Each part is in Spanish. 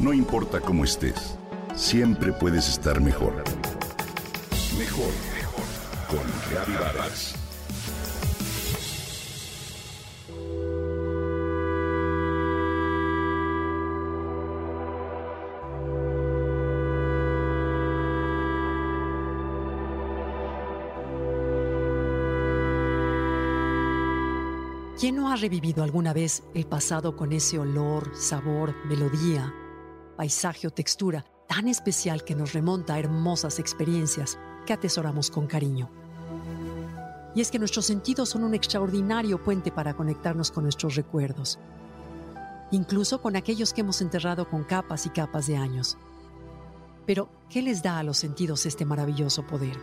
No importa cómo estés, siempre puedes estar mejor. Mejor, mejor. Con Reavivadas. ¿Quién no ha revivido alguna vez el pasado con ese olor, sabor, melodía, paisaje o textura tan especial que nos remonta a hermosas experiencias que atesoramos con cariño? Y es que nuestros sentidos son un extraordinario puente para conectarnos con nuestros recuerdos, incluso con aquellos que hemos enterrado con capas y capas de años. Pero, ¿qué les da a los sentidos este maravilloso poder?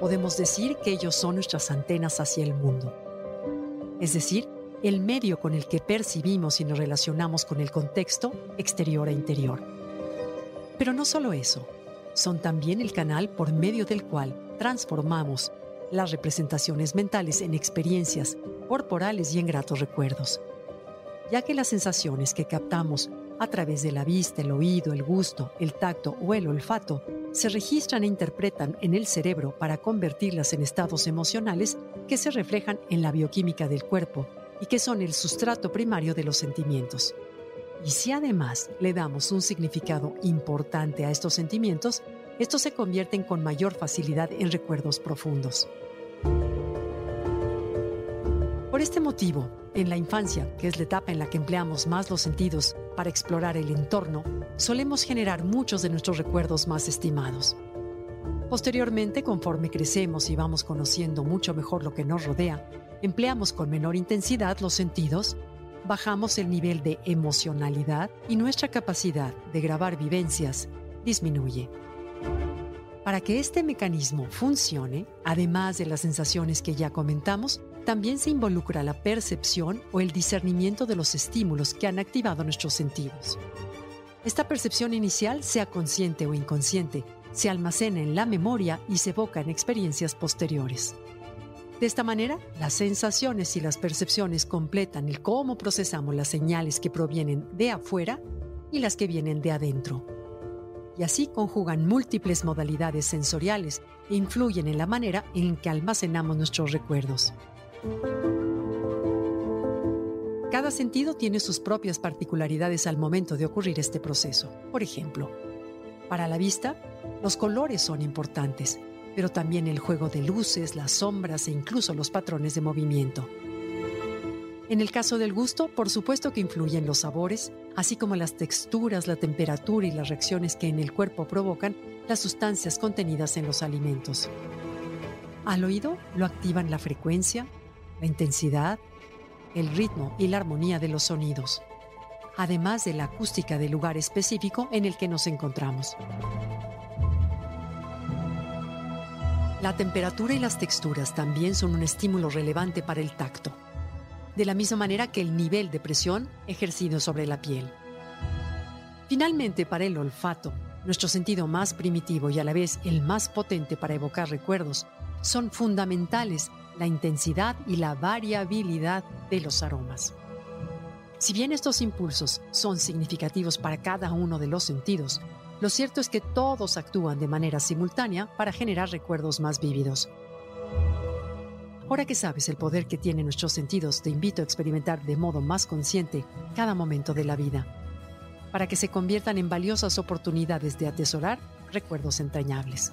podemos decir que ellos son nuestras antenas hacia el mundo. Es decir, el medio con el que percibimos y nos relacionamos con el contexto exterior e interior. Pero no solo eso, son también el canal por medio del cual transformamos las representaciones mentales en experiencias corporales y en gratos recuerdos, ya que las sensaciones que captamos a través de la vista, el oído, el gusto, el tacto o el olfato se registran e interpretan en el cerebro para convertirlas en estados emocionales que se reflejan en la bioquímica del cuerpo y que son el sustrato primario de los sentimientos. Y si además le damos un significado importante a estos sentimientos, estos se convierten con mayor facilidad en recuerdos profundos. Por este motivo, en la infancia, que es la etapa en la que empleamos más los sentidos para explorar el entorno, solemos generar muchos de nuestros recuerdos más estimados. Posteriormente, conforme crecemos y vamos conociendo mucho mejor lo que nos rodea, empleamos con menor intensidad los sentidos, bajamos el nivel de emocionalidad y nuestra capacidad de grabar vivencias disminuye. Para que este mecanismo funcione, además de las sensaciones que ya comentamos, también se involucra la percepción o el discernimiento de los estímulos que han activado nuestros sentidos. Esta percepción inicial, sea consciente o inconsciente, se almacena en la memoria y se evoca en experiencias posteriores. De esta manera, las sensaciones y las percepciones completan el cómo procesamos las señales que provienen de afuera y las que vienen de adentro. Y así conjugan múltiples modalidades sensoriales e influyen en la manera en que almacenamos nuestros recuerdos. Cada sentido tiene sus propias particularidades al momento de ocurrir este proceso. Por ejemplo, para la vista, los colores son importantes, pero también el juego de luces, las sombras e incluso los patrones de movimiento. En el caso del gusto, por supuesto que influyen los sabores, así como las texturas, la temperatura y las reacciones que en el cuerpo provocan las sustancias contenidas en los alimentos. Al oído lo activan la frecuencia, la intensidad, el ritmo y la armonía de los sonidos, además de la acústica del lugar específico en el que nos encontramos. La temperatura y las texturas también son un estímulo relevante para el tacto, de la misma manera que el nivel de presión ejercido sobre la piel. Finalmente, para el olfato, nuestro sentido más primitivo y a la vez el más potente para evocar recuerdos, son fundamentales la intensidad y la variabilidad de los aromas. Si bien estos impulsos son significativos para cada uno de los sentidos, lo cierto es que todos actúan de manera simultánea para generar recuerdos más vívidos. Ahora que sabes el poder que tienen nuestros sentidos, te invito a experimentar de modo más consciente cada momento de la vida, para que se conviertan en valiosas oportunidades de atesorar recuerdos entrañables.